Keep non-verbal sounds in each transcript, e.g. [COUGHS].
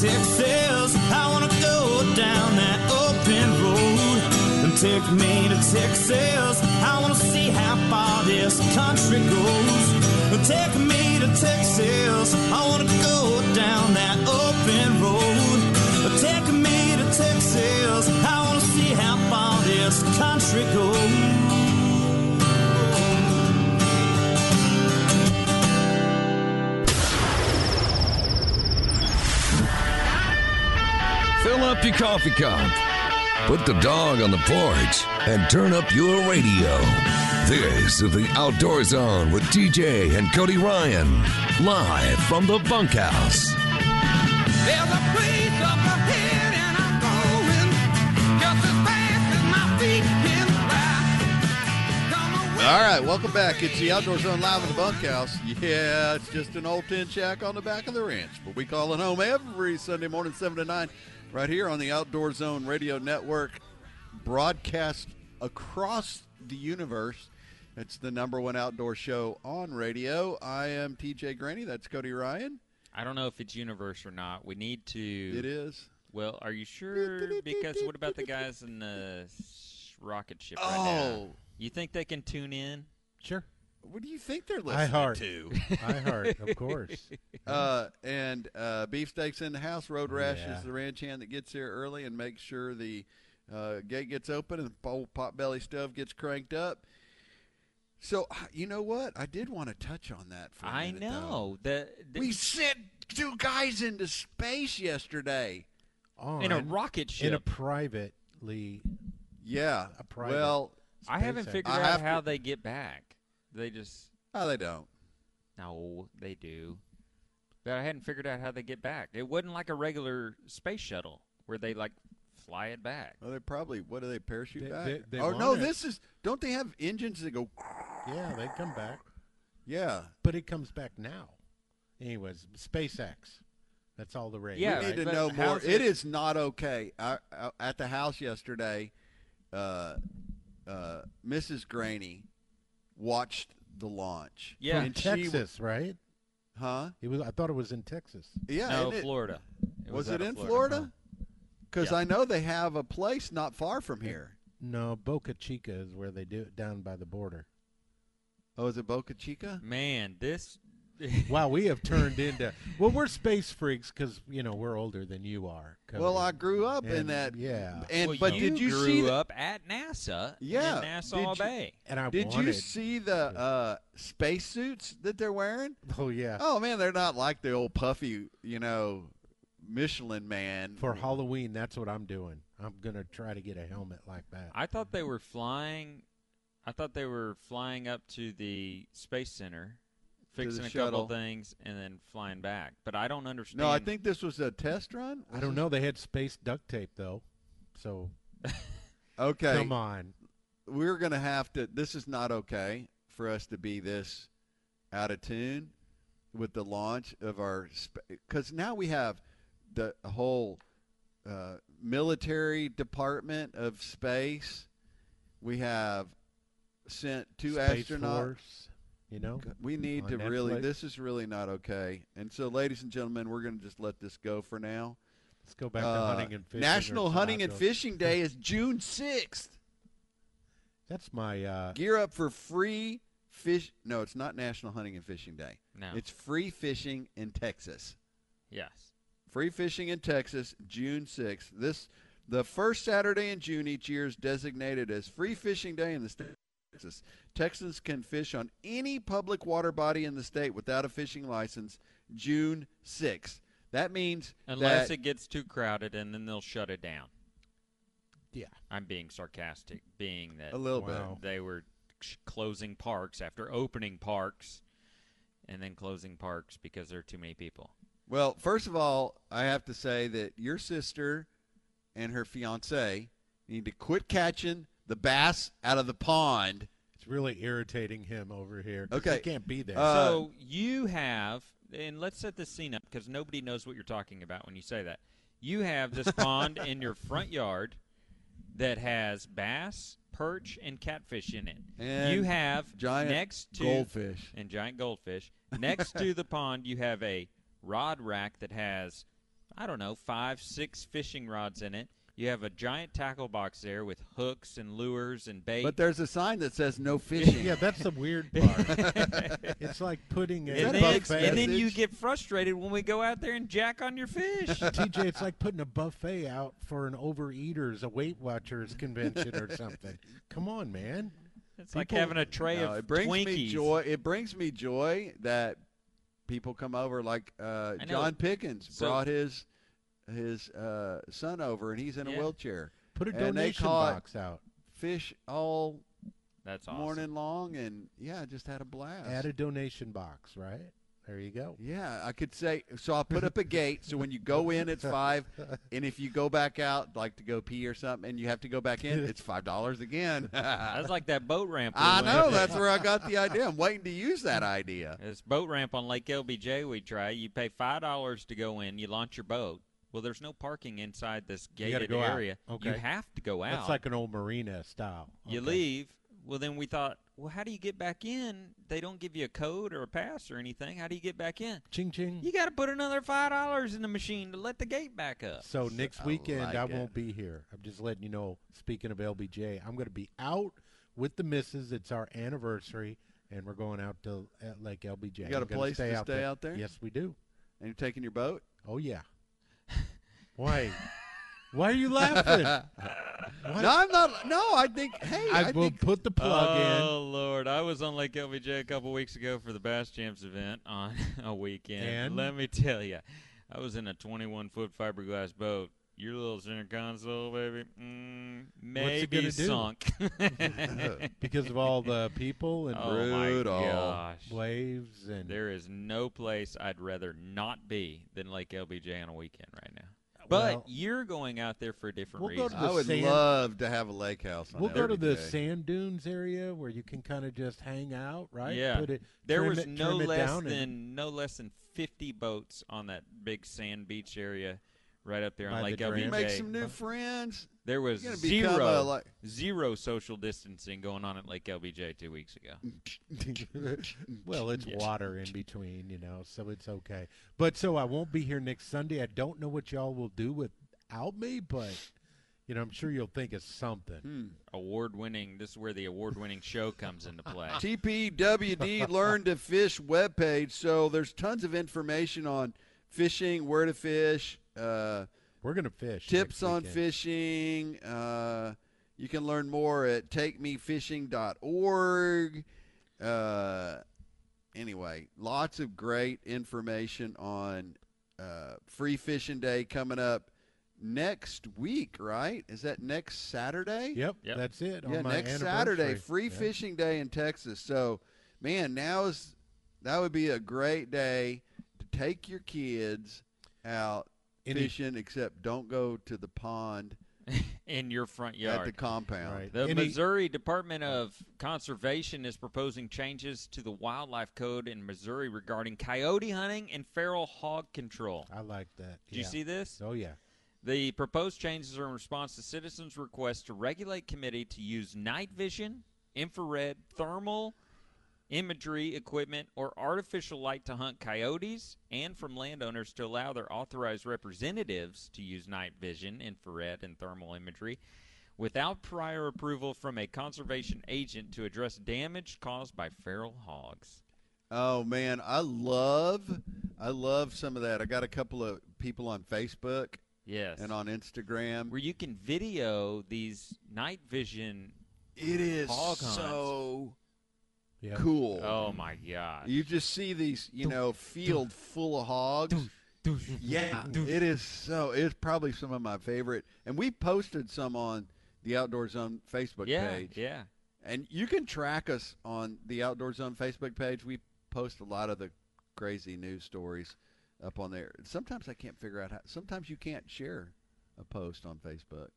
Texas. I wanna go down that open road. And take me to Texas. I wanna see how far this country goes. Take me to Texas. I wanna go down that open road. Take me to Texas. I wanna see how far this country goes. Up your coffee cup. Put the dog on the porch and turn up your radio. This is the Outdoor Zone with TJ and Cody Ryan, live from the bunkhouse. There's a place up ahead and I'm going just as fast as my feet can fly. All right, welcome back. It's the Outdoor Zone live in the bunkhouse. Yeah, it's just an old tin shack on the back of the ranch, but we call it home every Sunday morning, 7 to 9, right here on the Outdoor Zone Radio Network, broadcast across the universe. It's the number one outdoor show on radio. I am TJ Graney. That's Cody Ryan. I don't know if it's universe or not. We need to. It is. Well, are you sure? Because what about the guys in the rocket ship right now? Oh, You think they can tune in? Sure. What do you think they're I listening heart. to? [LAUGHS] I heart, of course. [LAUGHS] Uh, and uh, beefsteaks in the house. Road Rash Yeah. is the ranch hand that gets here early and makes sure the uh, gate gets open and the old potbelly stove gets cranked up. So uh, you know what? I did want to touch on that. For a I minute, though. know that We sent two guys into space yesterday. On, in a rocket ship. in a privately. Yeah. A private well, I haven't figured I out how to- they get back. They just oh, they don't. no, they do. But I hadn't figured out how they get back. It wasn't like a regular space shuttle where they like fly it back. Well, they probably what do they parachute They- back? they- they oh no, want it. this is. Don't they have engines that go? Yeah, they come back, Yeah. but it comes back now. Anyways, SpaceX. That's all the rage. Yeah, we need to but know more. how's it it- is not okay. I, I, at the house yesterday, uh, uh, Mrs. Graney watched the launch. Yeah. and she- Texas, right? huh? It was. I thought it was in Texas. Yeah, no, it- Florida. It Was, out it in Florida? Florida? Uh-huh. Because Yeah. I know they have a place not far from here. No, Boca Chica is where they do it down by the border. Oh, is it Boca Chica? Man, this. [LAUGHS] Wow, we have turned into. Well, we're space freaks because you know we're older than you are. Cody. Well, I grew up in that. yeah. And Well, but you did you grew see? the- up at NASA? Yeah, in Nassau did you- Bay. and I did you see the uh, space suits that they're wearing? Oh yeah. Oh man, they're not like the old puffy, you know, Michelin man. For Halloween, that's what I'm doing. I'm gonna try to get a helmet like that. I thought they were flying. I thought they were flying up to the space center, fixing a shuttle. couple things, and then flying back. But I don't understand. No, I think this was a test run. I don't know. They had space duct tape though, so [LAUGHS] Okay, come on. we're gonna have to. This is not okay for us to be this out of tune with the launch of our because now we have the whole uh, military department of space. We have sent two Space astronauts. Force, you know. We need on to really. This is really not okay. And so, ladies and gentlemen, we're going to just let this go for now. Let's go back to Uh, hunting and fishing. National Hunting and Fishing Day is June sixth. That's my. Uh, Gear up for free fish. No, it's not National Hunting and Fishing Day. No. It's free fishing in Texas. yes. Free fishing in Texas, June sixth. This the first Saturday in June each year is designated as Free Fishing Day in the state of Texas. Texans can fish on any public water body in the state without a fishing license. June sixth. That means Unless that it gets too crowded, and then they'll shut it down. yeah. I'm being sarcastic, being that a little Wow. they were closing parks after opening parks, and then closing parks because there are too many people. Well, first of all, I have to say that your sister and her fiance need to quit catching the bass out of the pond It's really irritating him over here. Okay. he can't be there. Uh, so you have, and let's set this scene up because nobody knows what you're talking about when you say that. You have this pond [LAUGHS] in your front yard that has bass, perch, and catfish in it. And you have giant next to Goldfish. and giant goldfish. Next to the pond, you have a rod rack that has, I don't know, five, six fishing rods in it. You have a giant tackle box there with hooks and lures and bait. But there's a sign that says no [LAUGHS] fishing. yeah, that's the weird part. [LAUGHS] it's like putting a and, then, buffet. and then you get frustrated when we go out there and jack on your fish. [LAUGHS] TJ, it's like putting a buffet out for an overeaters, a Weight Watchers convention or something. Come on, man. It's like having a tray No, of it brings Twinkies. me joy. It brings me joy that people come over. Like uh, John Pickens So- brought his his uh, son over, and he's in a wheelchair. Put a And they donation box out. Fish all That's awesome. morning long, and yeah, just had a blast. Add a donation box, right? There you go. Yeah, I could say. So I'll put up a gate. So when you go in, it's five, [LAUGHS] and if you go back out, like to go pee or something, and you have to go back in, it's five dollars again. [LAUGHS] That's like that boat ramp. I know. to. That's where I got the [LAUGHS] idea. I'm waiting to use that idea. This boat ramp on Lake LBJ we try. You pay five dollars to go in. You launch your boat. Well, there's no parking inside this You gated go out. area. You have to go out. That's like an old marina style. you leave. Well, then we thought, well, how do you get back in? They don't give you a code or a pass or anything. How do you get back in? Ching ching. You got to put another five dollars in the machine to let the gate back up. So next I weekend like I it. won't be here. I'm just letting you know. Speaking of LBJ, I'm going to be out with the missus. It's our anniversary, and we're going out to at Lake LBJ. You got a place stay to out stay there. out there? Yes, we do. And you're taking your boat? Oh yeah. Why? Why are you laughing? [LAUGHS] What? No, I'm not. No, I think. Hey, I, I, will think. put the plug in. oh Lord, I was on Lake LBJ a couple weeks ago for the Bass Champs event on [LAUGHS] a weekend. And? Let me tell you, I was in a 21 foot fiberglass boat. Your little center console, baby, mm, maybe gonna sunk. [LAUGHS] because of all the people and oh my gosh! waves and There is no place I'd rather not be than Lake LBJ on a weekend right now. But Well- you're going out there for a different We'll go reason. to the I would sand- love to have a lake house. On We'll go to the LBJ. sand dunes area where you can kind of just hang out, right? Yeah. Put it, There trim was it, no trim it less down and- than no less than 50 boats on that big sand beach area right up there on Lake drain. LBJ. You make some new friends. there was You're gonna become zero a, like- zero social distancing going on at Lake LBJ 2 weeks ago. [LAUGHS] well, it's Yeah. water in between, you know, so it's okay. But so I won't be here next Sunday. I don't know what y'all will do without me, but you know, I'm sure you'll think of something. Hmm. Award-winning this is where the award-winning show comes into play. TPWD [LAUGHS] Learn to Fish webpage. So there's tons of information on fishing, where to fish, uh, We're gonna fish. tips on weekend. fishing. Uh, you can learn more at takemefishing.org. Uh, anyway, lots of great information on uh, Free Fishing Day coming up next week, right? Is that next Saturday? Yep, Yep. that's it. Yeah, on my next Saturday, free Yeah. fishing day in Texas. So, man, now is that would be a great day to take your kids out Any- fishing. Except don't go to the pond [LAUGHS] in your front yard at the compound. Right. The Any- Missouri Department of Conservation is proposing changes to the wildlife code in Missouri regarding coyote hunting and feral hog control. I like that. Did you yeah. see this? Oh yeah. The proposed changes are in response to citizens' request to regulate committee to use night vision, infrared, thermal imagery equipment, or artificial light to hunt coyotes, and from landowners to allow their authorized representatives to use night vision, infrared, and thermal imagery without prior approval from a conservation agent to address damage caused by feral hogs. Oh man, I love, I love some of that. I got a couple of people on Facebook Yes. and on Instagram. where you can video these night vision. It is Hog hunts. so Yeah. cool. Oh my god. You just see these, you know, field full of hogs. Yeah, it is so. It's probably some of my favorite, and we posted some on the Outdoor Zone Facebook yeah, page. yeah. And you can track us on the Outdoor Zone Facebook page. We post a lot of the crazy news stories up on there. Sometimes I can't figure out how. Sometimes you can't share a post on Facebook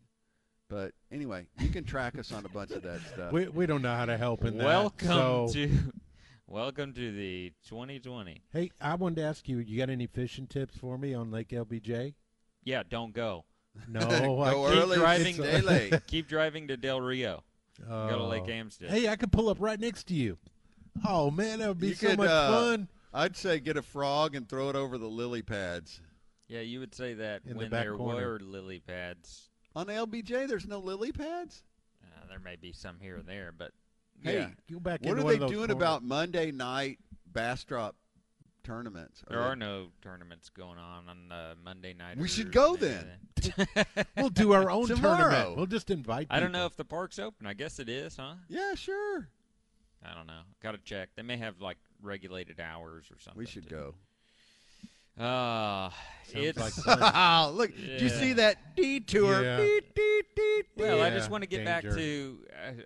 But anyway, you can track us on a bunch of that stuff. We we don't know how to help in that. Welcome so, to [LAUGHS] welcome to the 2020. Hey, I wanted to ask you. You got any fishing tips for me on Lake LBJ? Yeah, don't go. No, [LAUGHS] Go I Keep early, driving. stay [LAUGHS] late. Keep driving to Del Rio. Oh. Go to Lake Amistad. Hey, I could pull up right next to you. Oh man, that would be You so could, much uh, fun. I'd say get a frog and throw it over the lily pads. Yeah, you would say that In when back there corner. were lily pads. On LBJ, there's no lily pads. Uh, there may be some here and there, but Hey, yeah, Go back What into are one they of those doing corners. about Monday night Bastrop drop tournaments? there they- are no tournaments going on on uh, Monday night. We should go then. [LAUGHS] We'll do our own Tomorrow. tournament. We'll just invite. I don't know if the park's open. I guess it is, huh? Yeah, sure. I don't know. Got to check. They may have like regulated hours or something. We should too. go. Uh, it's like fun. [LAUGHS] Look, did you see that detour? Yeah. Deet, deet, deet, well. I just want to get back to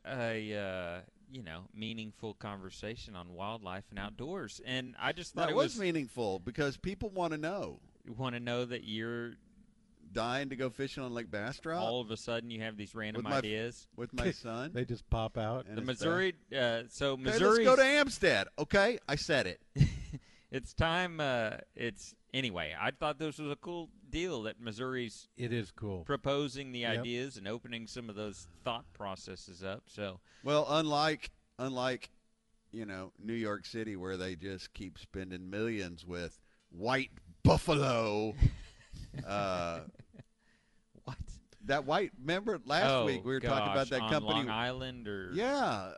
a, a uh, you know meaningful conversation on wildlife and outdoors, and I just thought That it was was. meaningful because people want to know. Want to know that you're Dying to go fishing on Lake Bastrop all of a sudden you have these random With my- ideas. with my [LAUGHS] son. They just pop out. The Missouri, uh, so Hey, Missouri. let's go to Amistad. Okay, I said it. [LAUGHS] it's time. Uh, it's anyway. I thought this was a cool deal that Missouri's It is cool. proposing the Yep. ideas and opening some of those thought processes up. So Well, unlike unlike you know New York City, where they just keep spending millions with white buffalo. [LAUGHS] uh, what? that white. Remember last oh, week we were talking about gosh, that on company. Long Island or Yeah,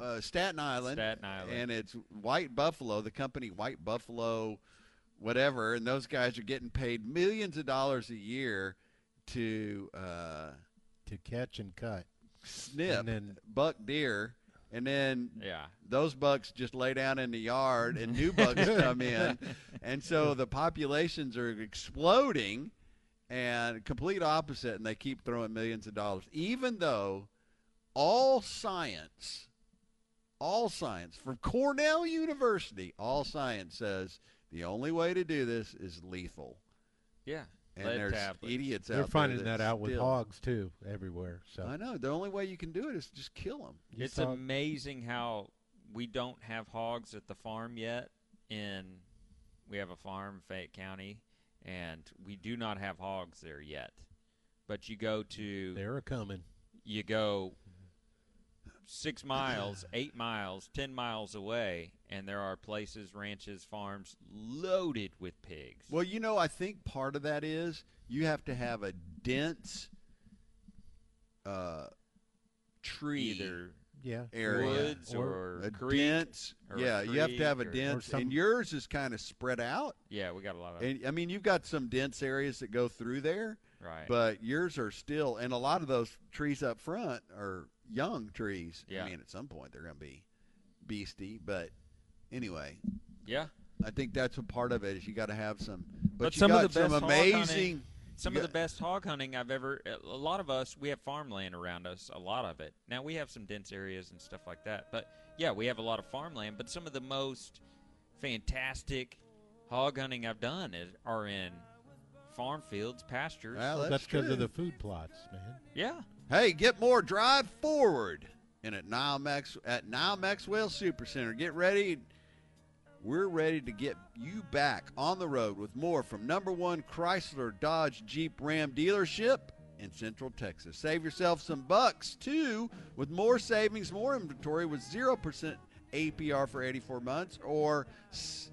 uh, Staten Island. Staten Island. and it's White Buffalo, the company White Buffalo, whatever, and those guys are getting paid millions of dollars a year to uh, to catch and cut. snip And then- buck deer, and then yeah. those bucks just lay down in the yard, and new bucks [LAUGHS] come in, and so the populations are exploding, and complete opposite, and they keep throwing millions of dollars, even though all science, all science from Cornell University, all science says the only way to do this is lethal. Yeah. And Lead there's tablets. idiots They're out finding there that out with still- hogs too, everywhere. So I know. The only way you can do it is just kill them. You It's saw- amazing how we don't have hogs at the farm yet. In we have a farm, Fayette County, and we do not have hogs there yet. But you go to they're a coming. you go six miles, eight miles, ten miles away, and there are places, ranches, farms loaded with pigs. Well, you know, I think part of that is you have to have a dense uh, tree Either Yeah. area. woods Or or, a creek. dense, or a yeah, you have to have a creek or- dense, some- and yours is kind of spread out. Yeah, we got a lot of And I mean, you've got some dense areas that go through there, right. but yours are still, and a lot of those trees up front are young trees. Yeah. I mean, at some point they're going to be beastie, but anyway, yeah, I think that's a part of it is you got to have some. But, But some of got the best some hog hunting- amazing. some you of the best hog hunting I've ever. A lot of us, we have farmland around us. A lot of it. Now we have some dense areas and stuff like that. But yeah, we have a lot of farmland. But some of the most fantastic hog hunting I've done is, are in farm fields, pastures. Well, Well, that's that's because of the food plots, man. yeah, Hey, get more drive forward and at Nyle Max at Nyle Maxwell Supercenter. Get ready. We're ready to get you back on the road with more from number one Chrysler Dodge Jeep Ram dealership in Central Texas. Save yourself some bucks too with more savings, more inventory with zero percent APR for 84 months or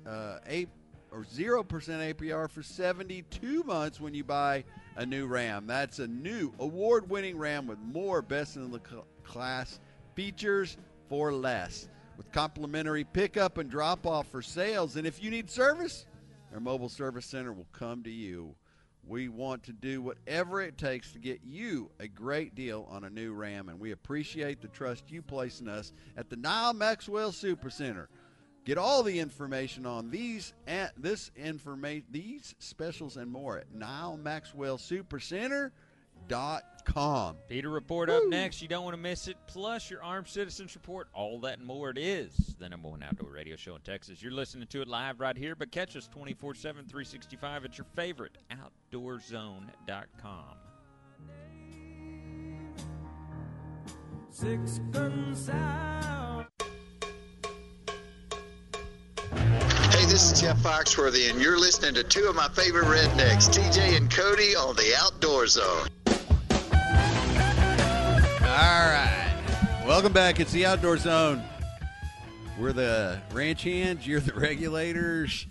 uh, eight or zero percent APR for 72 months when you buy a new Ram. That's a new award-winning Ram with more best-in-the-class features for less, with complimentary pickup and drop-off for sales. And if you need service, our mobile service center will come to you. We want to do whatever it takes to get you a great deal on a new Ram, and we appreciate the trust you place in us at the Nyle Maxwell Supercenter. Get all the information on these at this information these specials and more at NyleMaxwellSupercenter.com. PETA Report up next. You don't want to miss it. Plus your Armed Citizens Report. All that and more. It is the number one outdoor radio show in Texas. You're listening to it live right here, but catch us 24 7, 365 at your favorite OutdoorZone.com. Six curtain sound. This is Jeff Foxworthy, and you're listening to two of my favorite rednecks, TJ and Cody, on the Outdoor Zone. All right. Welcome back. It's the Outdoor Zone. We're the ranch hands, you're the regulators,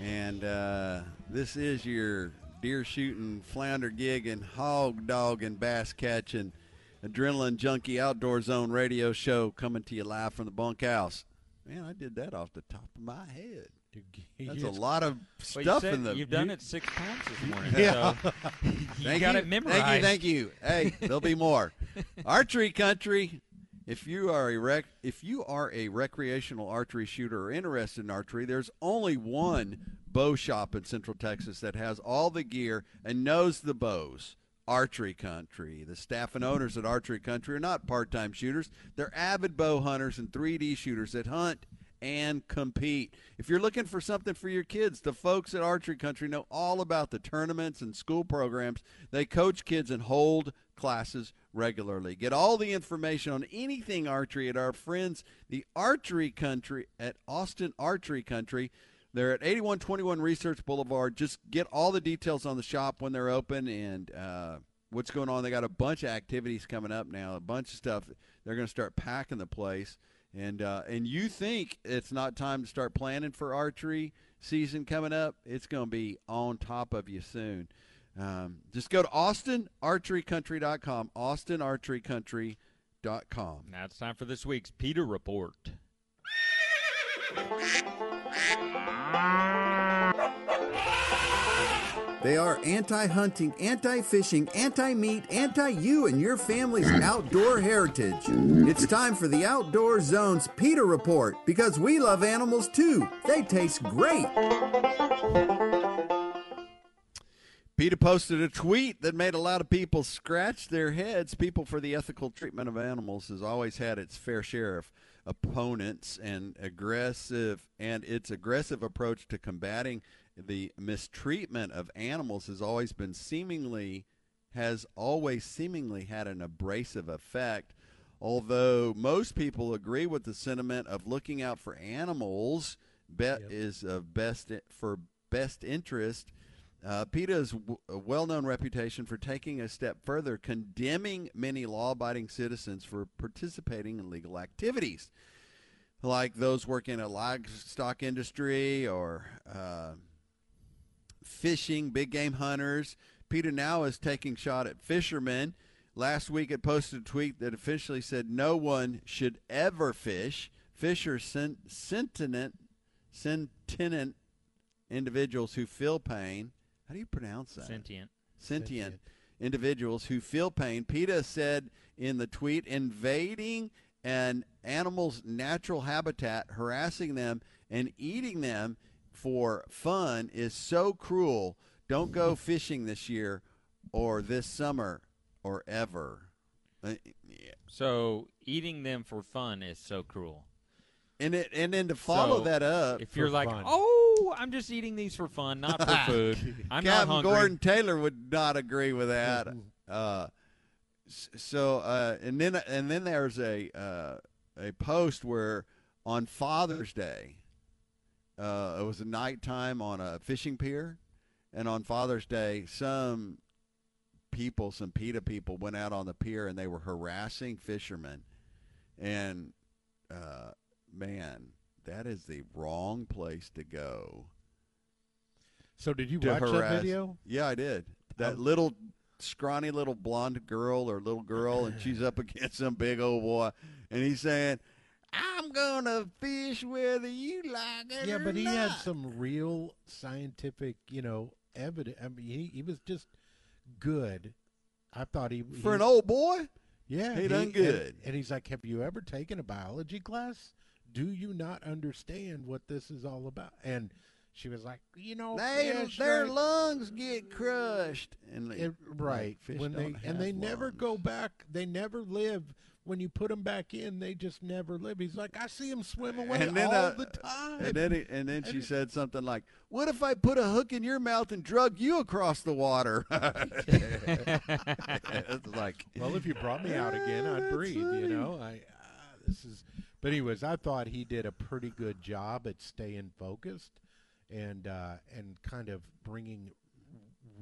and uh, this is your deer shooting, flounder gigging, hog dogging, bass catching, adrenaline junkie Outdoor Zone radio show coming to you live from the bunkhouse. Man, I did that off the top of my head. [LAUGHS] That's a lot of Well, stuff said in the. you've done it six times this morning. [LAUGHS] Yeah. So [LAUGHS] you Thank got you. it memorized. Thank you, thank you. Hey, there'll be more. Archery country. If you are a rec, if you are a recreational archery shooter or interested in archery, there's only one bow shop in Central Texas that has all the gear and knows the bows. Archery Country. The staff and owners at Archery Country are not part-time shooters. They're avid bow hunters and 3D shooters that hunt and compete. If you're looking for something for your kids, the folks at Archery Country know all about the tournaments and school programs. They coach kids and hold classes regularly. Get all the information on anything archery at our friends, the Archery Country at Austin Archery Country. They're at 8121 Research Boulevard. Just get all the details on the shop when they're open and uh, what's going on. They got a bunch of activities coming up now, a bunch of stuff. They're going to start packing the place. And uh, and you think it's not time to start planning for archery season coming up? It's going to be on top of you soon. Um, just go to AustinArcheryCountry.com. AustinArcheryCountry.com. Now it's time for this week's PETA Report. [LAUGHS] They are anti hunting, anti fishing, anti meat, anti you and your family's mm. outdoor heritage. It's time for the Outdoor Zone's PETA Report because we love animals too. They taste great. PETA posted a tweet that made a lot of people scratch their heads. People for the Ethical Treatment of Animals has always had its fair share of opponents and aggressive and its aggressive approach to combating the mistreatment of animals has always been seemingly has always seemingly had an abrasive effect. Although most people agree with the sentiment of looking out for animals be- is of best for best interest. Uh, PETA has w- a well-known reputation for taking a step further, condemning many law-abiding citizens for participating in legal activities, like those working in a livestock industry or uh, fishing, big game hunters. PETA now is taking shot at fishermen. Last week, it posted a tweet that officially said no one should ever fish. Fish are sen- sentient, sentient individuals who feel pain. How do you pronounce that? Sentient. sentient individuals who feel pain. PETA said in the tweet, invading an animal's natural habitat, harassing them, and eating them for fun is so cruel. Don't go fishing this year or this summer or ever. Uh, yeah. So eating them for fun is so cruel. And it and then to follow So, that up, If you're like, fun. oh, I'm just eating these for fun, not for [LAUGHS] food. I'm not Captain hungry. Gordon Taylor would not agree with that. [LAUGHS] Uh, so uh, and then and then there's a uh, a post where on Father's Day, uh, it was a nighttime on a fishing pier, and on Father's Day, some people, some PETA people, went out on the pier and they were harassing fishermen, and uh, man, that is the wrong place to go So did you watch harass. that video? Yeah, I did. That Um, little scrawny little blonde girl or little girl, and she's up [LAUGHS] against some big old boy, and he's saying, "I'm gonna fish whether you like it Yeah, but he had some real scientific, you know, evidence. I mean, he, he was just good. I thought he for he- an old boy. Yeah, He done and- good. And, he's like, "Have you ever taken a biology class? Do you not understand what this is all about?" And she was like, "You know, They, their they- lungs get crushed, and it, right when they and they have never go back. They never live when you put them back in, they just never live. He's like, I see them swim away And then, all uh, the time. And then, he, and then [LAUGHS] she said something like, "What if I put a hook in your mouth and drug you across the water?" [LAUGHS] it's like, well, if you brought me out again, I'd That's breathe. You know, I uh, this is. But anyways, I thought he did a pretty good job at staying focused and uh, and kind of bringing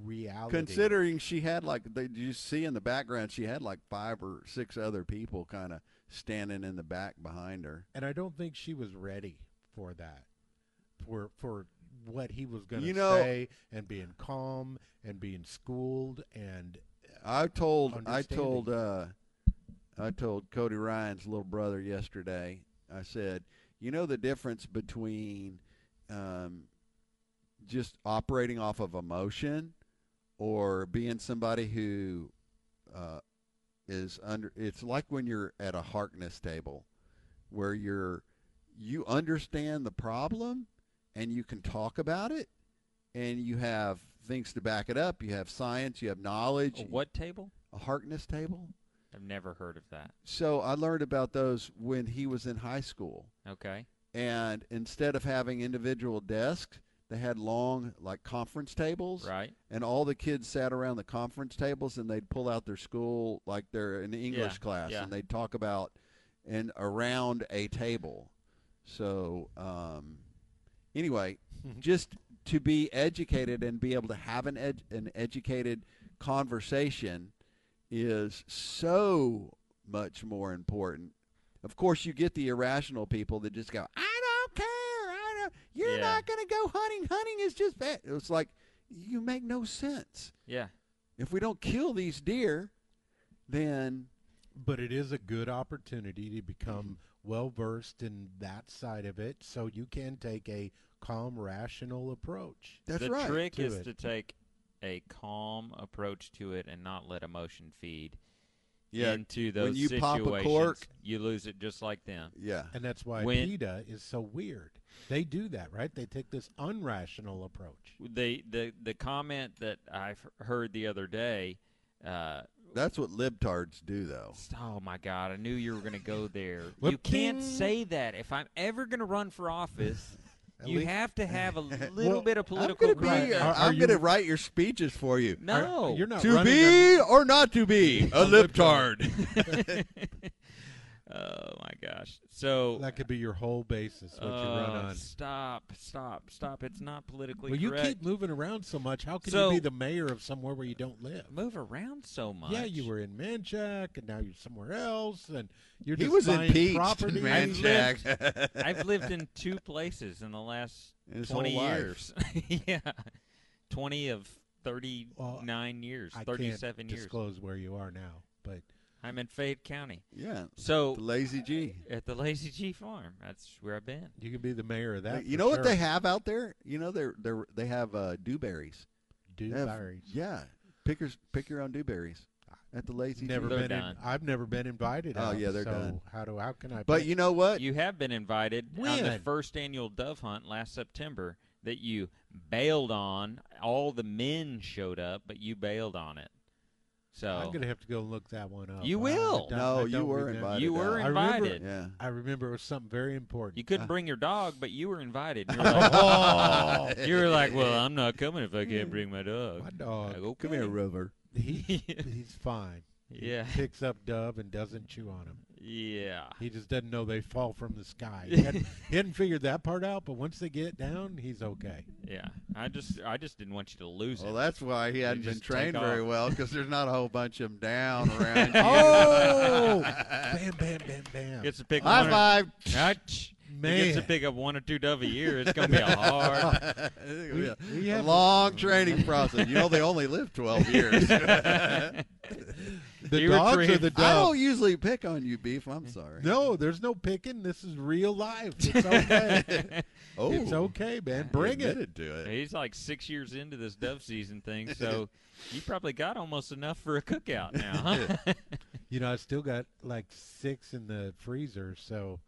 reality. considering she had like, they, did you see in the background, she had like five or six other people kind of standing in the back behind her. and I don't think she was ready for that, for for what he was going to You know- say, and being calm and being schooled, and I told I told uh, I told Cody Ryan's little brother yesterday. I said, you know the difference between um, just operating off of emotion or being somebody who uh, is under. It's like when you're at a Harkness table, where you're you understand the problem and you can talk about it, and you have things to back it up. You have science. You have knowledge. A what table? A Harkness table. I've never heard of that. So I learned about those when he was in high school. Okay. And instead of having individual desks, they had long like conference tables. Right. And all the kids sat around the conference tables and they'd pull out their school like they're in English Yeah, class yeah. and they'd talk about and around a table. So um, anyway, [LAUGHS] just to be educated and be able to have an ed- an educated conversation is so much more important. Of course, you get the irrational people that just go, "I don't care. I don't. You're Yeah. not going to go hunting. Hunting is just bad." It's like you make no sense. Yeah. If we don't kill these deer, then but it is a good opportunity to become well versed in that side of it, so you can take a calm, rational approach. that's the right. The trick to is it. to take a calm approach to it and not let emotion feed yeah, into those when you pop a situations. cork- you lose it just like them. yeah. And that's why When- PETA is so weird. They do that, right? They take this unrational approach. The the the comment that I heard the other day. Uh, That's what libtards do, though. oh my God! I knew you were going to go there. [LAUGHS] You can't say that. If I'm ever going to run for office, At you least- have to [LAUGHS] have a little Well, bit of I'm political going to be. correctness. Are- are I'm you- going to write your speeches for you. No, Are- you're not to running be or not to be [LAUGHS] a libtard. [LAUGHS] oh my gosh! So That could be your whole basis, what you run uh, on. Stop! Stop! Stop! It's not politically Well, you keep moving around so much. How can So- you be the mayor of somewhere where you don't live? move around so much. Yeah, you were in Manchac, and now you're somewhere else, and you're he just was buying impeached, property. man. I've Jack. [LAUGHS] I've lived in two places in the last His twenty years. [LAUGHS] yeah, twenty of thirty-nine years, I thirty-seven can't years. disclose where you are now, but I'm in Fayette County. Yeah, So the lazy G. at the Lazy G Farm, that's where I've been. you can be the mayor of that. you for know what they have out there? You know they they they have uh, dewberries. They have- Dewberries. Yeah, pickers pick your own dewberries at the lazy Never G. Been. In. I've never been invited. Oh, out, yeah, they're so done. How do? How can I? But pick? you know what? You have been invited on the first annual dove hunt last September that you bailed on. All the men showed up, but you bailed on it. So I'm gonna have to go look that one up. You I- I will. don't- No, I you don't were remember. invited. you were out. I remember- invited. yeah. I remember it was something very important. You couldn't Uh. bring your dog, but you were invited. You were [LAUGHS] like, oh, [LAUGHS] you were like, well, I'm not coming if I can't bring my dog." my dog. dog. Like, Come here, Rover. He, [LAUGHS] he's fine. He Yeah. picks up dove and doesn't chew on them. Yeah. He just doesn't know they fall from the sky. He hadn't, [LAUGHS] he hadn't figured that part out, but once they get down, he's okay. Yeah. I just I just didn't want you to lose Well, it. Well, that's why he hadn't been trained very well because there's not a whole bunch of them down [LAUGHS] around. [LAUGHS] Oh! bam, bam, bam, bam. Gets to pick High one or- five. Ouch. He Man. gets to pick up one or two dove a year. It's gonna be a hard. Yeah. we a long training process. You know, they only live 12 years. The You dogs retrieve- or the dogs. I don't usually pick on you, Beef. I'm sorry. No, there's no picking. This is real life. It's okay. [LAUGHS] Oh, it's okay, man. Bring it. admitted to it. He's like six years into this dove season thing, so [LAUGHS] you probably got almost enough for a cookout now. Huh? [LAUGHS] You know, I still got like six in the freezer, so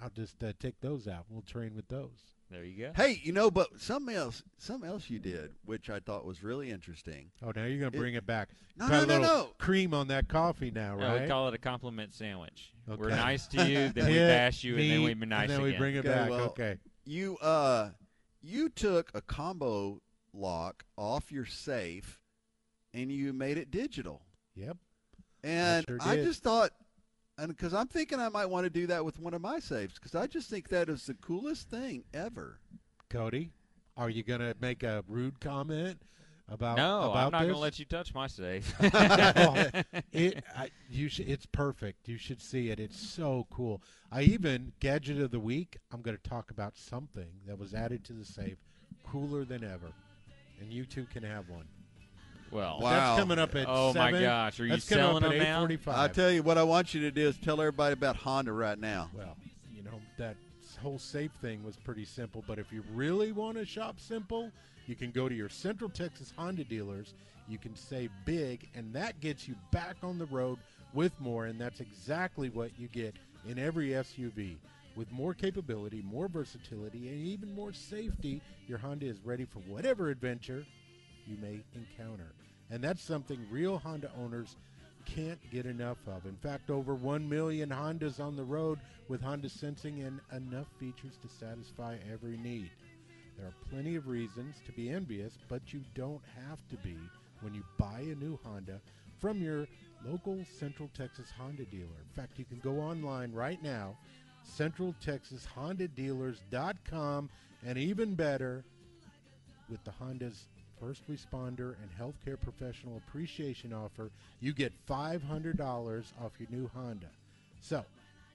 I'll just uh, take those out. We'll train with those. There you go. Hey, you know, but something else, something else you did, which I thought was really interesting. Oh, now you're gonna bring it, back. No, Put no, a no, little no. Cream on that coffee now, No, right? we call it a compliment sandwich. We're nice to you, then we [LAUGHS] Hit bash you, and then we be nice and then we bring it Okay, back. well, okay. You uh, you took a combo lock off your safe, and you made it digital. Yep. And sure I just thought, and because I'm thinking I might want to do that with one of my safes, because I just think that is the coolest thing ever. Cody, are you gonna make a rude comment about no, about I'm not going to let you touch my safe. [LAUGHS] Well, it, [LAUGHS] I, you should, it's perfect. You should see it. It's so cool. I even gadget of the week. I'm going to talk about something that was added to the safe, cooler than ever, and you two can have one. Well, Wow. That's coming up at. Oh, my gosh. Are you That's coming selling up at them now? 8:45. I tell you what, I want you to do is tell everybody about Honda right now. Well, you know that whole safe thing was pretty simple, but if you really want to shop simple, you can go to your Central Texas Honda dealers. You can save big, and that gets you back on the road with more, and that's exactly what you get in every SUV. With more capability, more versatility, and even more safety, your Honda is ready for whatever adventure you may encounter. And that's something real Honda owners can't get enough of. In fact, over 1 million Hondas on the road with Honda sensing and enough features to satisfy every need. There are plenty of reasons to be envious, but you don't have to be when you buy a new Honda from your local Central Texas Honda dealer. In fact, you can go online right now, centraltexashondadealers.com, and even better, with the Honda's first responder and healthcare professional appreciation offer, you get $500 off your new Honda. So,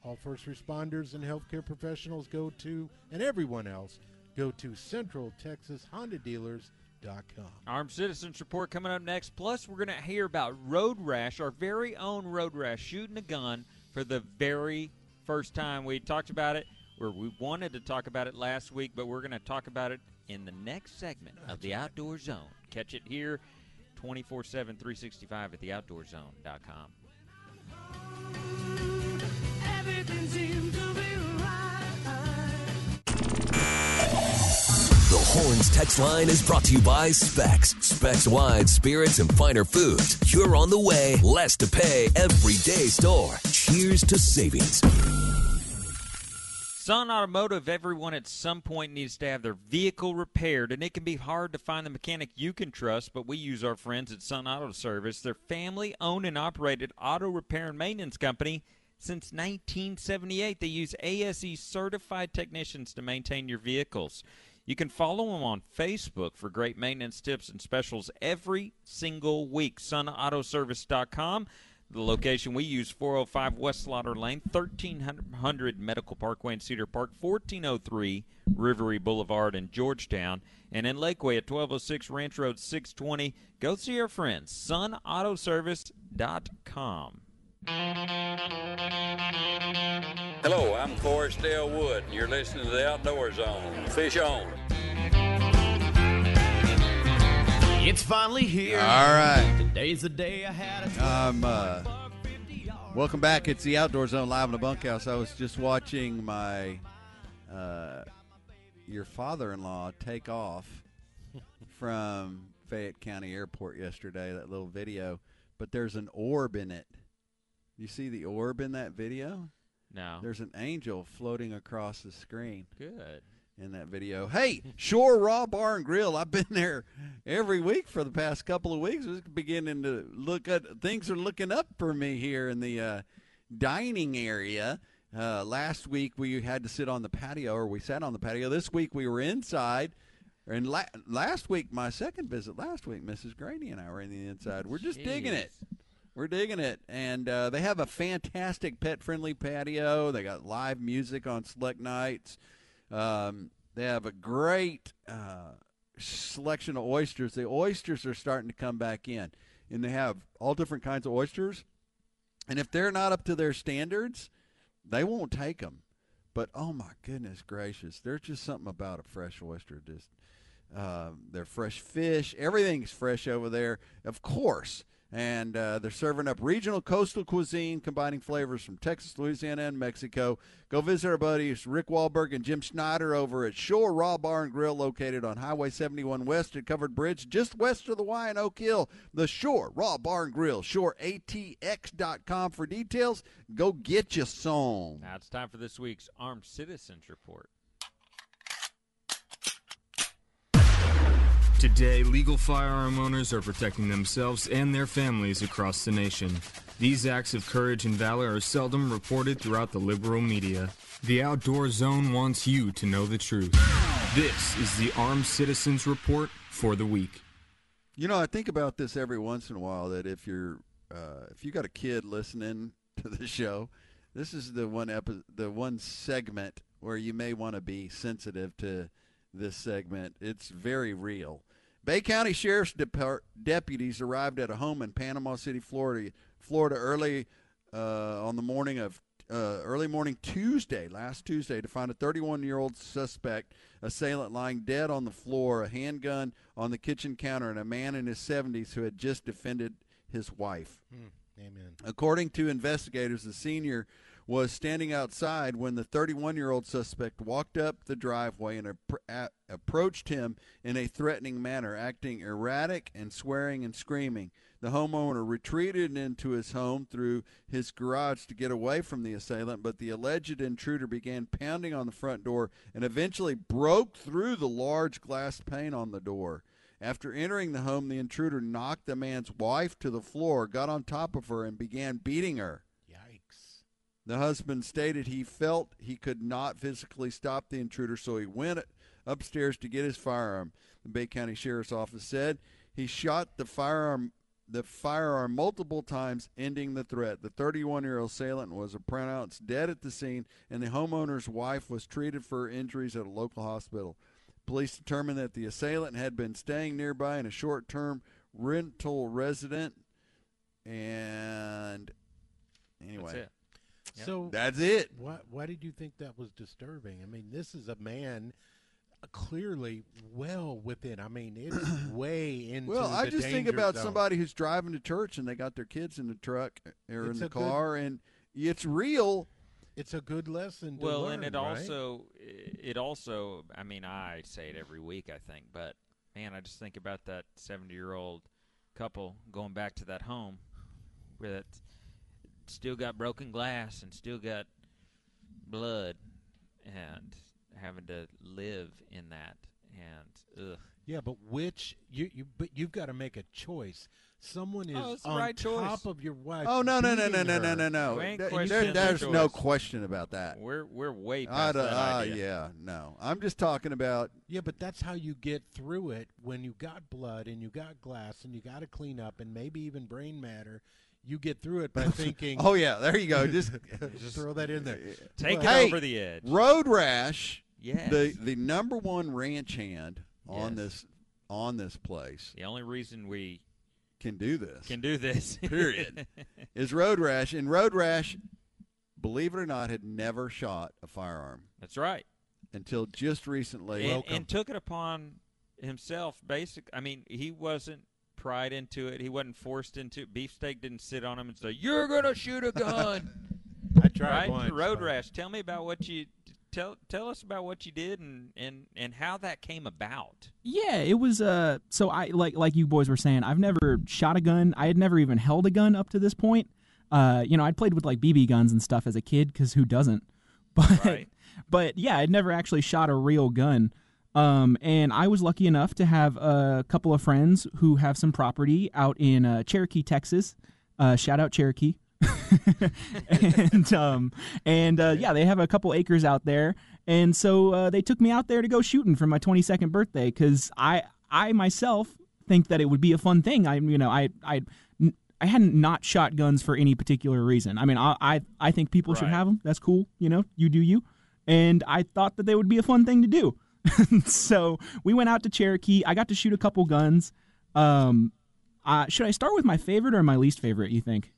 all first responders and healthcare professionals go to, and everyone else, go to centraltexashondadealers.com. Armed Citizens Report coming up next. Plus, we're going to hear about Road Rash, our very own Road Rash, shooting a gun for the very first time. We talked about it, or we wanted to talk about it last week, but we're going to talk about it in the next segment of the Outdoor Zone. Catch it here 24 7, 365 at theoutdoorzone.com. Everything seems to be right. The Horns text line is brought to you by Specs. Specs wine, spirits, and finer foods. You're on the way. Less to pay. Everyday store. Cheers to savings. Sun Automotive, everyone at some point needs to have their vehicle repaired, and it can be hard to find the mechanic you can trust, but we use our friends at Sun Auto Service. Their family owned and operated auto repair and maintenance company since 1978. They use ASE certified technicians to maintain your vehicles. You can follow them on Facebook for great maintenance tips and specials every single week. SunAutoservice.com. The location we use 405 West Slaughter Lane, 1300 Medical Parkway in Cedar Park, 1403 Rivery Boulevard in Georgetown, and in Lakeway at 1206 Ranch Road 620. Go see our friends, sunautoservice.com. Hello, I'm Forrest Dale Wood, and you're listening to the Outdoor Zone. Fish on. It's finally here. All right. Today's the day I had a Um, uh, welcome back. It's the Outdoor Zone live in the bunkhouse. I was just watching my uh, your father-in-law take off [LAUGHS] from Fayette County Airport yesterday. That little video, but there's an orb in it. You see the orb in that video? No. There's an angel floating across the screen Good. In that video. Hey, Shore Raw Bar and Grill. I've been there every week for the past couple of weeks. It's beginning to look at things are looking up for me here in the uh, dining area. Uh, last week we had to sit on the patio, or we sat on the patio. This week we were inside. And la- last week, my second visit last week, Mrs. Graney and I were in the inside. We're just digging it. We're digging it, and uh, they have a fantastic pet-friendly patio. They got live music on select nights. Um, they have a great uh, selection of oysters. The oysters are starting to come back in, and they have all different kinds of oysters. And if they're not up to their standards, they won't take them. But oh my goodness gracious, there's just something about a fresh oyster. Just um, they're fresh fish. Everything's fresh over there, of course. And uh, they're serving up regional coastal cuisine, combining flavors from Texas, Louisiana, and Mexico. Go visit our buddies Rick Wahlberg and Jim Schneider over at Shore Raw Bar and Grill, located on Highway 71 West at Covered Bridge, just west of the Y and Oak Hill. The Shore Raw Bar and Grill, shoreatx.com for details. Go get you some. Now it's time for this week's Armed Citizens Report. Today, legal firearm owners are protecting themselves and their families across the nation. These acts of courage and valor are seldom reported throughout the liberal media. The Outdoor Zone wants you to know the truth. This is the Armed Citizens Report for the week. You know, I think about this every once in a while. That if you're, uh, if you got a kid listening [LAUGHS] to the show, this is the one epi- the one segment where you may want to be sensitive to this segment. It's very real. Bay County Sheriff's Depart- deputies arrived at a home in Panama City, Florida, Florida early uh, on the morning of uh, early morning Tuesday, last Tuesday, to find a 31-year-old suspect assailant lying dead on the floor, a handgun on the kitchen counter, and a man in his 70s who had just defended his wife. Amen. According to investigators, the senior was standing outside when the 31 year old suspect walked up the driveway and appro- a- approached him in a threatening manner, acting erratic and swearing and screaming. The homeowner retreated into his home through his garage to get away from the assailant, but the alleged intruder began pounding on the front door and eventually broke through the large glass pane on the door. After entering the home, the intruder knocked the man's wife to the floor, got on top of her, and began beating her. The husband stated he felt he could not physically stop the intruder, so he went upstairs to get his firearm. The Bay County Sheriff's Office said he shot the firearm the firearm multiple times, ending the threat. The 31-year-old assailant was pronounced dead at the scene, and the homeowner's wife was treated for injuries at a local hospital. Police determined that the assailant had been staying nearby in a short-term rental resident, and anyway. Yep. So that's it. Why, why did you think that was disturbing? I mean, this is a man uh, clearly well within. I mean, it's [CLEARS THROAT] way into. Well, I the just think about zone. somebody who's driving to church and they got their kids in the truck or It's in the a good- car, and it's real. It's a good lesson. To well, learn, and it right? also, it also, I mean, I say it every week, I think, but man, I just think about that 70 year old couple going back to that home where that still got broken glass and still got blood and having to live in that. And, ugh. Yeah, but which you you but you've got to make a choice. Someone is Oh, on right choice. top of your wife. Oh no no no no no no no no! We There- there- their there's no question about that. We're we're way I past don't- that uh, idea. yeah, no. I'm just talking about. Yeah, but that's how you get through it when you got blood and you got glass and you got to clean up and maybe even brain matter. You get through it by [LAUGHS] thinking. Oh yeah, there you go. [LAUGHS] Just just throw that in there. Take But- it Hey, over the edge. road rash. Yes. The the number one ranch hand on Yes. this on this place The only reason we can do this. can do this. [LAUGHS] Period. is road rash, and road rash, believe it or not, had never shot a firearm That's right. until just recently. and, and took it upon himself. Basic. I mean, he wasn't pried into it. He wasn't forced into it. Beefsteak didn't sit on him and say, "You're gonna shoot a gun." [LAUGHS] I tried right? once, Road but- rash. Tell me about what you tell. Tell us about what you did and and and how that came about. Yeah, it was uh so I like like you boys were saying, I've never shot a gun. I had never even held a gun up to this point. Uh you know, I'd played with like BB guns and stuff as a kid cuz who doesn't? [LAUGHS] But Right. but yeah, I'd never actually shot a real gun. Um and I was lucky enough to have a couple of friends who have some property out in uh, Cherokee, Texas. Uh shout out Cherokee. [LAUGHS] and um and uh, yeah, they have a couple acres out there, and so uh, they took me out there to go shooting for my 22nd birthday because I I myself think that it would be a fun thing. I you know I I I hadn't not shot guns for any particular reason. I mean I I, I think people should have them. That's cool. You know, you do you. And I thought that they would be a fun thing to do. [LAUGHS] so we went out to Cherokee. I got to shoot a couple guns. Um, uh, should I start with my favorite or my least favorite? You think?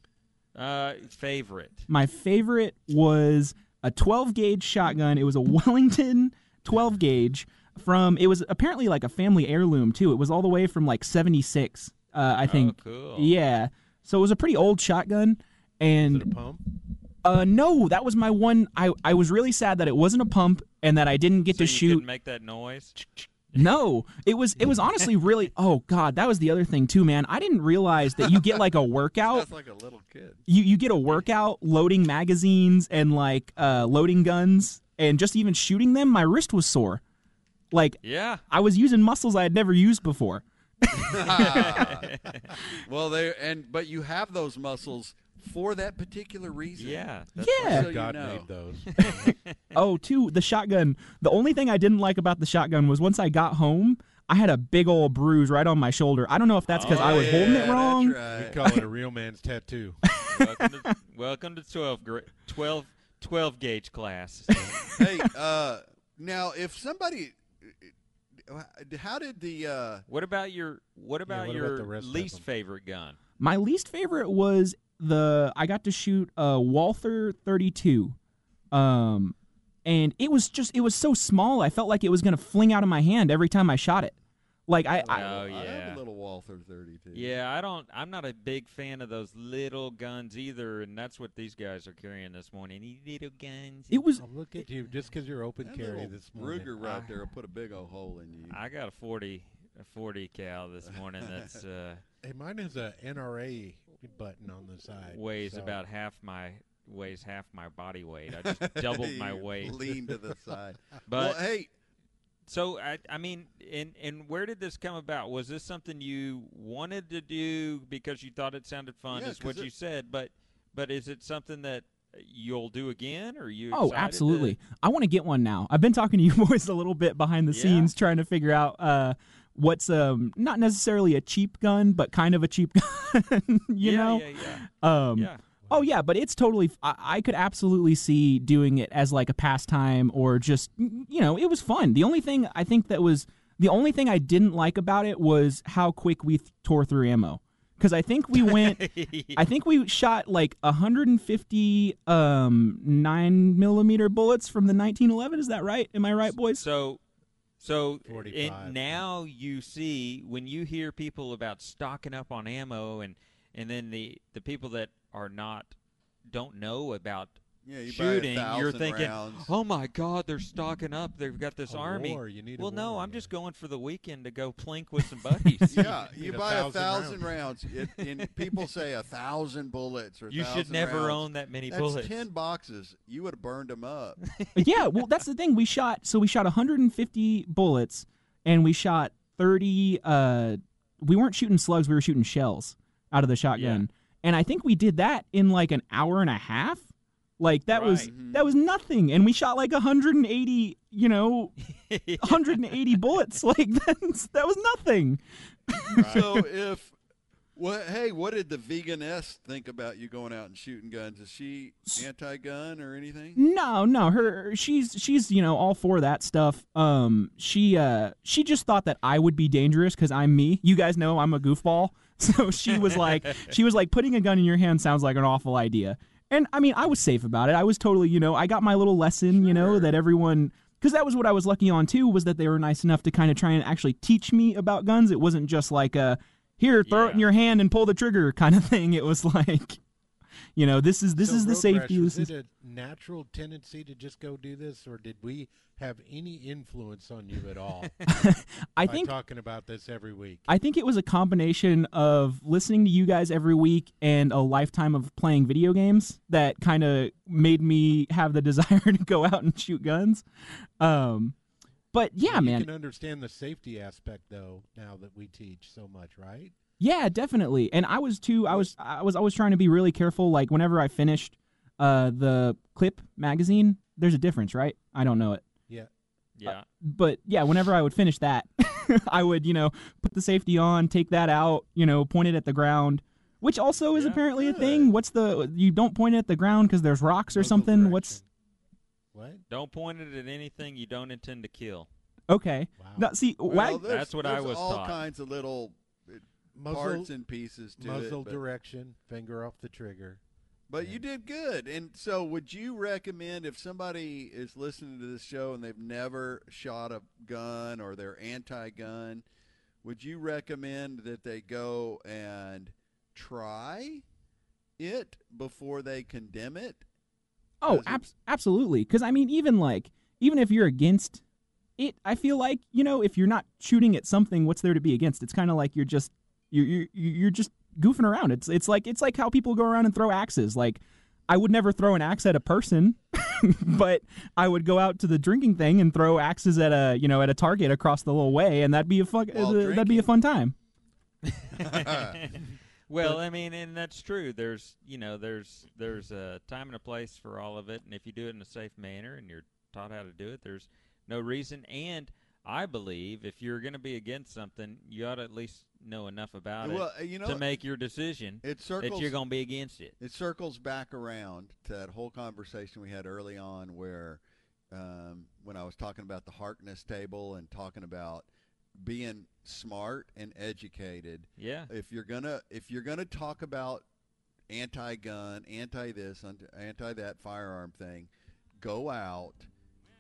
Uh, favorite. My favorite was a 12 gauge shotgun. It was a [LAUGHS] Wellington 12 gauge from. It was apparently like a family heirloom too. It was all the way from like 76. Uh, I think. cool. Yeah. So it was a pretty old shotgun, and Is it a pump? Uh, no, that was my one. I I was really sad that it wasn't a pump and that I didn't get So to you shoot. couldn't make that noise. No, it was it was honestly really. Oh God, that was the other thing too, man. I didn't realize that you get like a workout. [LAUGHS] That's like a little kid. You you get a workout loading magazines and like uh, loading guns and just even shooting them. My wrist was sore. Like Yeah. I was using muscles I had never used before. [LAUGHS] [LAUGHS] well, they and but you have those muscles for that particular reason. Yeah. Yeah. So you God know. made those. [LAUGHS] [LAUGHS] Oh, two, the shotgun. The only thing I didn't like about the shotgun was once I got home, I had a big old bruise right on my shoulder. I don't know if that's because I Oh, was holding yeah, it that's wrong. right. we call it a real man's tattoo. [LAUGHS] welcome, to, welcome to 12, gra- 12, 12 gauge class. hey, uh, now if somebody, how did the uh, What about your What about what about your the rest of least them? favorite gun? My least favorite was the I got to shoot a Walther 32. Um and it was just it was so small. I felt like it was going to fling out of my hand every time I shot it. Like I, I Oh I have yeah. a little Walther 32. Yeah, I don't. I'm not a big fan of those little guns either, and that's what these guys are carrying this morning. These little guns. it was Oh, look at you, just because you're open That carry this morning. Ruger right there will put a big old hole in you. I got a 40, a 40 cal this morning. That's uh, Hey, mine has a NRA button on the side. weighs so- about half my weighs half my body weight. I just [LAUGHS] doubled my weight. Lean to the side. [LAUGHS] But well, hey, So I, I mean, and and where did this come about? Was this something you wanted to do because you thought it sounded fun? Yeah, is what it- you said, but but is it something that you'll do again, or you? Oh, excited to- absolutely. I want to get one now. I've been talking to you [LAUGHS] boys a little bit behind the Yeah. scenes trying to figure out uh what's um not necessarily a cheap gun, but kind of a cheap [LAUGHS] gun, you yeah, know? yeah, yeah, Um yeah. Oh yeah, but it's totally. I, I could absolutely see doing it as like a pastime or just you know it was fun. The only thing I think that was the only thing I didn't like about it was how quick we th- tore through ammo. Because I think we went, [LAUGHS] I think we shot like 150 um, nine millimeter bullets from the 1911. Is that right? Am I right, boys? So, so 45. and now you see when you hear people about stocking up on ammo, and and then the the people that are not don't know about Yeah, you buy a shooting, you're thinking, rounds. "Oh my God, they're stocking up. They've got this A army." war, you need well, no, war, I'm yeah. just going for the weekend to go plink with some buddies. [LAUGHS] Yeah, Need you a buy a thousand thousand rounds. It, and [LAUGHS] people say a thousand bullets or You should never rounds. own that many bullets. That's bullets. ten boxes. You would have burned them up. [LAUGHS] yeah, well, that's the thing. We shot so we shot 150 bullets, and we shot 30. Uh, we weren't shooting slugs; we were shooting shells out of the shotgun. And I think we did that in like an hour and a half. Like that was Right. that was nothing, and we shot like 180. You know, [LAUGHS] 180 bullets. [LAUGHS] Like that's that was nothing. so [LAUGHS] if what? Hey, what did the veganess think about you going out and shooting guns? Is she anti-gun or anything? No, no, her she's she's you know all for that stuff. Um, she uh she just thought that I would be dangerous because I'm me. You guys know I'm a goofball, so she was like she was like putting a gun in your hand sounds like an awful idea. And I mean, I was safe about it. I was totally you know I got my little lesson you know that everyone because that was what I was lucky on too was that they were nice enough to kind of try and actually teach me about guns. It wasn't just like a here throw it in your hand and pull the trigger kind of [LAUGHS] thing. It was like. You know, this is this So is the safety. Rash, This is it a natural tendency to just go do this, or did we have any influence on you at all? [LAUGHS] I by think talking about this every week. I think it was a combination of listening to you guys every week and a lifetime of playing video games that kind of made me have the [LAUGHS] desire to go out and shoot guns. Um, but yeah, you man, you can understand the safety aspect though. Now that we teach so much, right? Yeah, definitely. And I was too. I was I was always trying to be really careful. Like whenever I finished uh, the clip magazine, there's a difference, right? I don't know it. Yeah. yeah. but yeah, whenever I would finish that, [LAUGHS] I would, you know, put the safety on, take that out, you know, point it at the ground, which also is Yeah, apparently a thing. What's the you don't point it at the ground because there's rocks or Muzzle something? What's what? Don't point it at anything you don't intend to kill. okay? Wow. No, see, Well, wag- That's what I there's was all taught. kinds of little uh, Muzzle, parts and pieces to muzzle it. But, direction, finger off the trigger. but you did good. And so, would you recommend if somebody is listening to this show and they've never shot a gun or they're anti-gun, would you recommend that they go and try it before they condemn it. Oh, Does it- abs- absolutely. Because I mean, even like, even if you're against it, I feel like you know, if you're not shooting at something, what's there to be against? It's kind of like you're just you're you're you're just goofing around. It's it's like it's like how people go around and throw axes. Like, I would never throw an axe at a person, [LAUGHS] but I would go out to the drinking thing and throw axes at a you know at a target across the little way, and that'd be a fuck. Uh, that'd be a fun time. [LAUGHS] Well, I mean, and that's true. There's, you know, there's there's a time and a place for all of it, and if you do it in a safe manner and you're taught how to do it, there's no reason. And I believe if you're going to be against something, you ought to at least know enough about Well, uh, it you know, to make your decision It that you're going to be against it. It circles back around to that whole conversation we had early on, where um, when I was talking about the Harkness table and talking about being smart and educated. Yeah. If you're gonna if you're gonna talk about anti-gun, anti-this, anti-that firearm thing, go out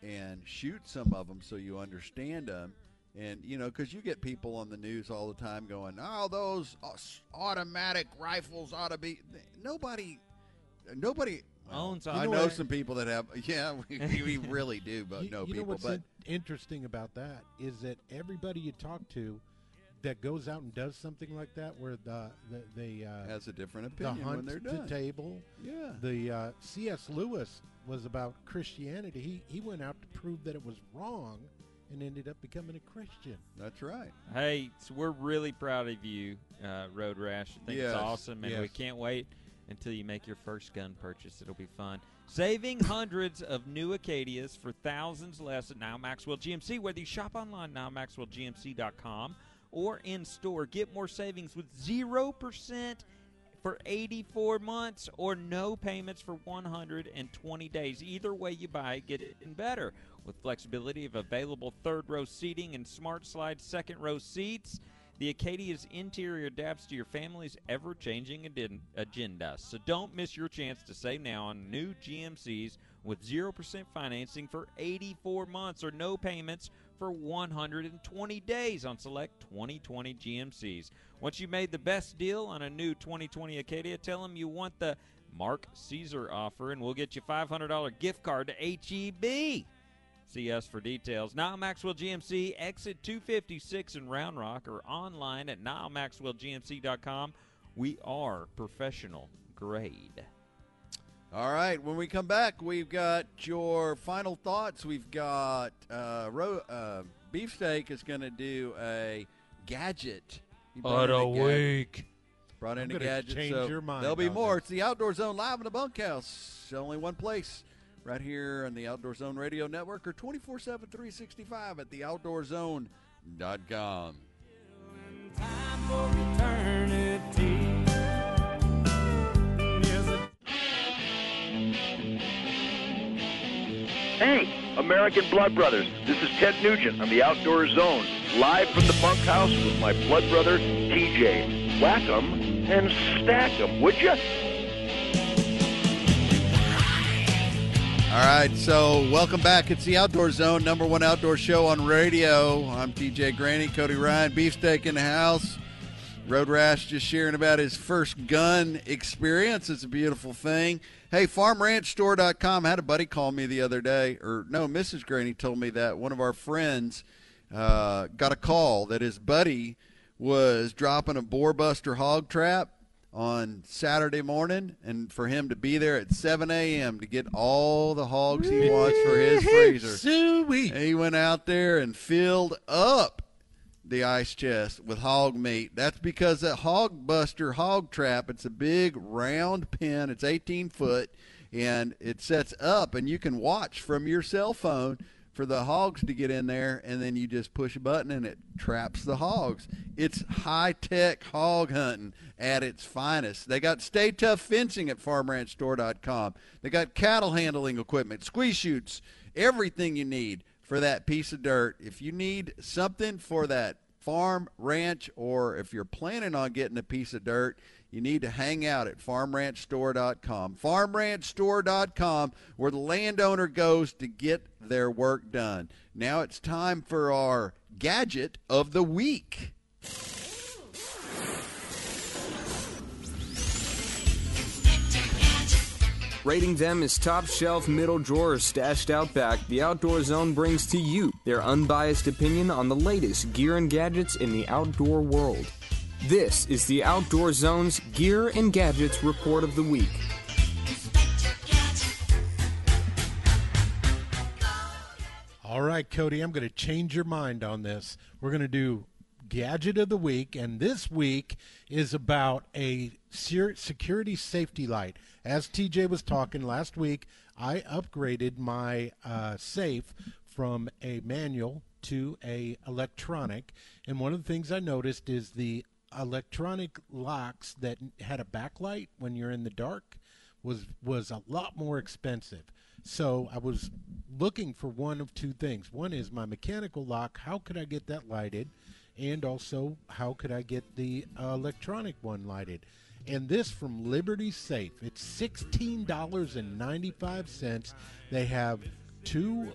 and shoot some of them so you understand them. And you know, because you get people on the news all the time going, "Oh, those automatic rifles ought to be." Nobody, nobody well, Owns I them. know some people that have. [LAUGHS] Yeah, we, we really do, but [LAUGHS] you, know you know people. what's but in- interesting about that is that everybody you talk to that goes out and does something like that, where the the, the uh, has a different the opinion hunt when they're to done. table. Yeah. The uh, C.S. Lewis was about Christianity. He he went out to prove that it was wrong, and ended up becoming a Christian. That's right. Hey, so we're really proud of you, uh, Road Rash. I think Yes, it's awesome, and we can't wait until you make your first gun purchase. It'll be fun. Saving [COUGHS] hundreds of new Acadias for thousands less at Nyle Maxwell GMC. Whether you shop online, nylemaxwellgmc.com, or in store, get more savings with 0% for 84 months or no payments for 120 days. Either way you buy, get it better. With flexibility of available third row seating and smart slide second row seats, the Acadia's interior adapts to your family's ever changing agenda. So don't miss your chance to save now on new GMCs with 0% financing for 84 months or no payments for 120 days on select 2020 GMCs. Once you've made the best deal on a new 2020 Acadia, tell them you want the Mark Caesar offer, and we'll get you $500 gift card to HEB. See us for details. Nyle Maxwell GMC, exit 256 in Round Rock, or online at NyleMaxwellGMC.com. We are professional grade. All right. When we come back, we've got your final thoughts. We've got uh, ro- uh, beefsteak is going to do a gadget. He brought a gadget. Brought in I'm a gadget. change so your mind There'll be more. this. It's the Outdoor Zone live in the bunkhouse. Only one place. Right here on the Outdoor Zone Radio Network or 24 7 365 at theoutdoorzone.com. Time for eternity. Hey, American Blood Brothers. This is Ted Nugent on the Outdoor Zone, live from the bunkhouse with my blood brother, TJ. Whack 'em and stack 'em, would you? All right, so welcome back. It's the Outdoor Zone, number one outdoor show on radio. I'm TJ Graney, Cody Ryan, Beefsteak in the house. Road Rash just sharing about his first gun experience. It's a beautiful thing. Hey, farmranchstore.com. I had a buddy call me the other day, or no, Mrs. Graney told me that one of our friends uh, got a call that his buddy was dropping a boar buster hog trap on Saturday morning, and for him to be there at 7 a.m. to get all the hogs he wants for his freezer. Sweet. He went out there and filled up the ice chest with hog meat. That's because that hog buster hog trap, it's a big round pin. It's 18 foot and it sets up and you can watch from your cell phone for the hogs to get in there and then you just push a button and it traps the hogs. It's high-tech hog hunting at its finest. They got Stay-Tuff fencing at farmranchstore.com. They got cattle handling equipment, squeeze chutes, everything you need for that piece of dirt. If you need something for that farm, ranch, or if you're planning on getting a piece of dirt, you need to hang out at farmranchstore.com. Farmranchstore.com, where the landowner goes to get their work done. Now it's time for our gadget of the week. Rating them as top shelf, middle drawers stashed out back, the Outdoor Zone brings to you their unbiased opinion on the latest gear and gadgets in the outdoor world. This is the Outdoor Zone's Gear and Gadgets Report of the Week. All right, Cody, I'm going to change your mind on this. We're going to do gadget of the week, and this week is about a security safety light. As TJ was talking last week, I upgraded my uh, safe from a manual to a electronic, and one of the things I noticed is the electronic locks that had a backlight when you're in the dark was was a lot more expensive. So I was looking for one of two things. One is my mechanical lock. How could I get that lighted? And also, how could I get the uh, electronic one lighted? And this from Liberty Safe. It's sixteen dollars and ninety-five cents. They have two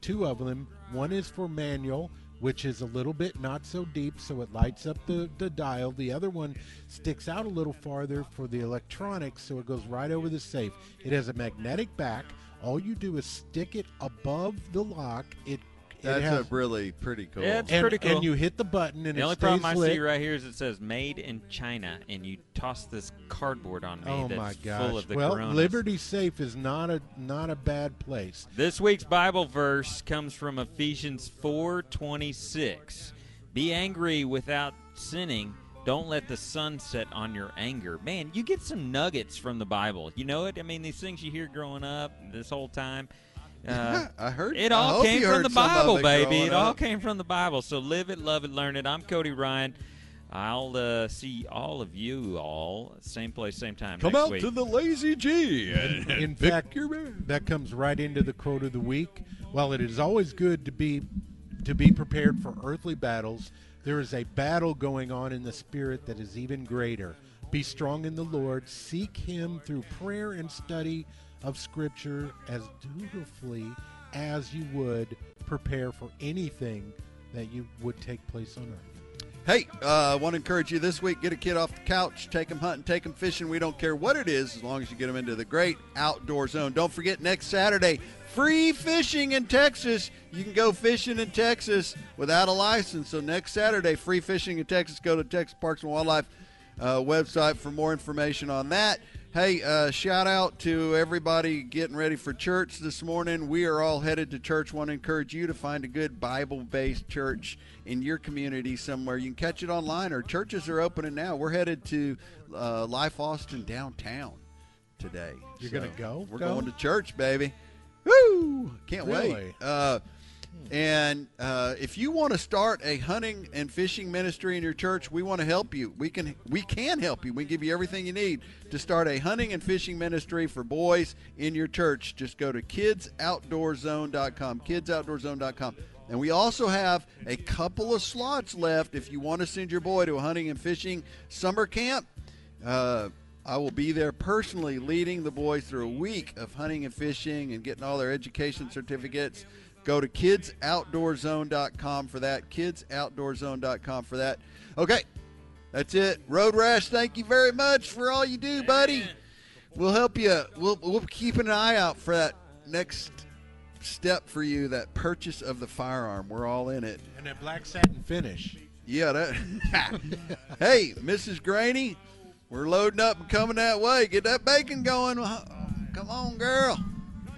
two of them. One is for manual, which is a little bit not so deep, so it lights up the, the dial. The other one sticks out a little farther for the electronics, so it goes right over the safe. It has a magnetic back. All you do is stick it above the lock. It That's has, a really pretty cool. Yeah, it's and, pretty cool. and you hit the button and the it only stays problem I lit. see right here is it says "Made in China," and you toss this cardboard on me Oh that's my gosh! full of the well, coronas. Liberty Safe is not a not a bad place. This week's Bible verse comes from Ephesians 4:26. Be angry without sinning. Don't let the sun set on your anger. Man, you get some nuggets from the Bible. You know it? I mean, these things you hear growing up this whole time. Uh, [LAUGHS] I heard it all came from the Bible, it baby. growing It all up. came from the Bible. So live it, love it, learn it. I'm Cody Ryan. I'll uh, see all of you all same place, same time Come next out week. to the Lazy G and, and In fact, your that comes right into the quote of the week. While it is always good to be to be prepared for earthly battles, there is a battle going on in the spirit that is even greater. Be strong in the Lord. Seek Him through prayer and study of Scripture as dutifully as you would prepare for anything that you would take place on earth. Hey, I uh, want to encourage you this week. Get a kid off the couch, take him hunting, take him fishing. We don't care what it is, as long as you get them into the great outdoor zone. Don't forget next Saturday, free fishing in Texas. You can go fishing in Texas without a license. So next Saturday, free fishing in Texas. Go to Texas Parks and Wildlife uh, website for more information on that. Hey, uh, shout out to everybody getting ready for church this morning. We are all headed to church. Want to encourage you to find a good Bible based church in your community somewhere. You can catch it online, or churches are opening now. We're headed to uh, Life Austin downtown today. You're gonna go? We're Go? going to church, baby. Woo! Can't Really? wait. Uh, and uh, if you want to start a hunting and fishing ministry in your church, we want to help you. We can we can help you. We give you everything you need to start a hunting and fishing ministry for boys in your church. Just go to kidsoutdoorzone.com. Kidsoutdoorzone.com. And we also have a couple of slots left if you want to send your boy to a hunting and fishing summer camp. Uh, I will be there personally leading the boys through a week of hunting and fishing and getting all their education certificates. Go to kidsoutdoorzone.com for that. Kidsoutdoorzone.com for that. Okay, that's it. Road Rash, thank you very much for all you do, buddy. We'll help you. We'll, we'll keep an eye out for that next step for you, that purchase of the firearm. We're all in it. And that black satin finish. Yeah, that. [LAUGHS] hey, Mrs. Graney, we're loading up and coming that way. Get that bacon going. Come on, girl.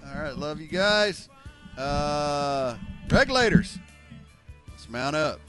All right, love you guys. Uh, regulators, let's mount up.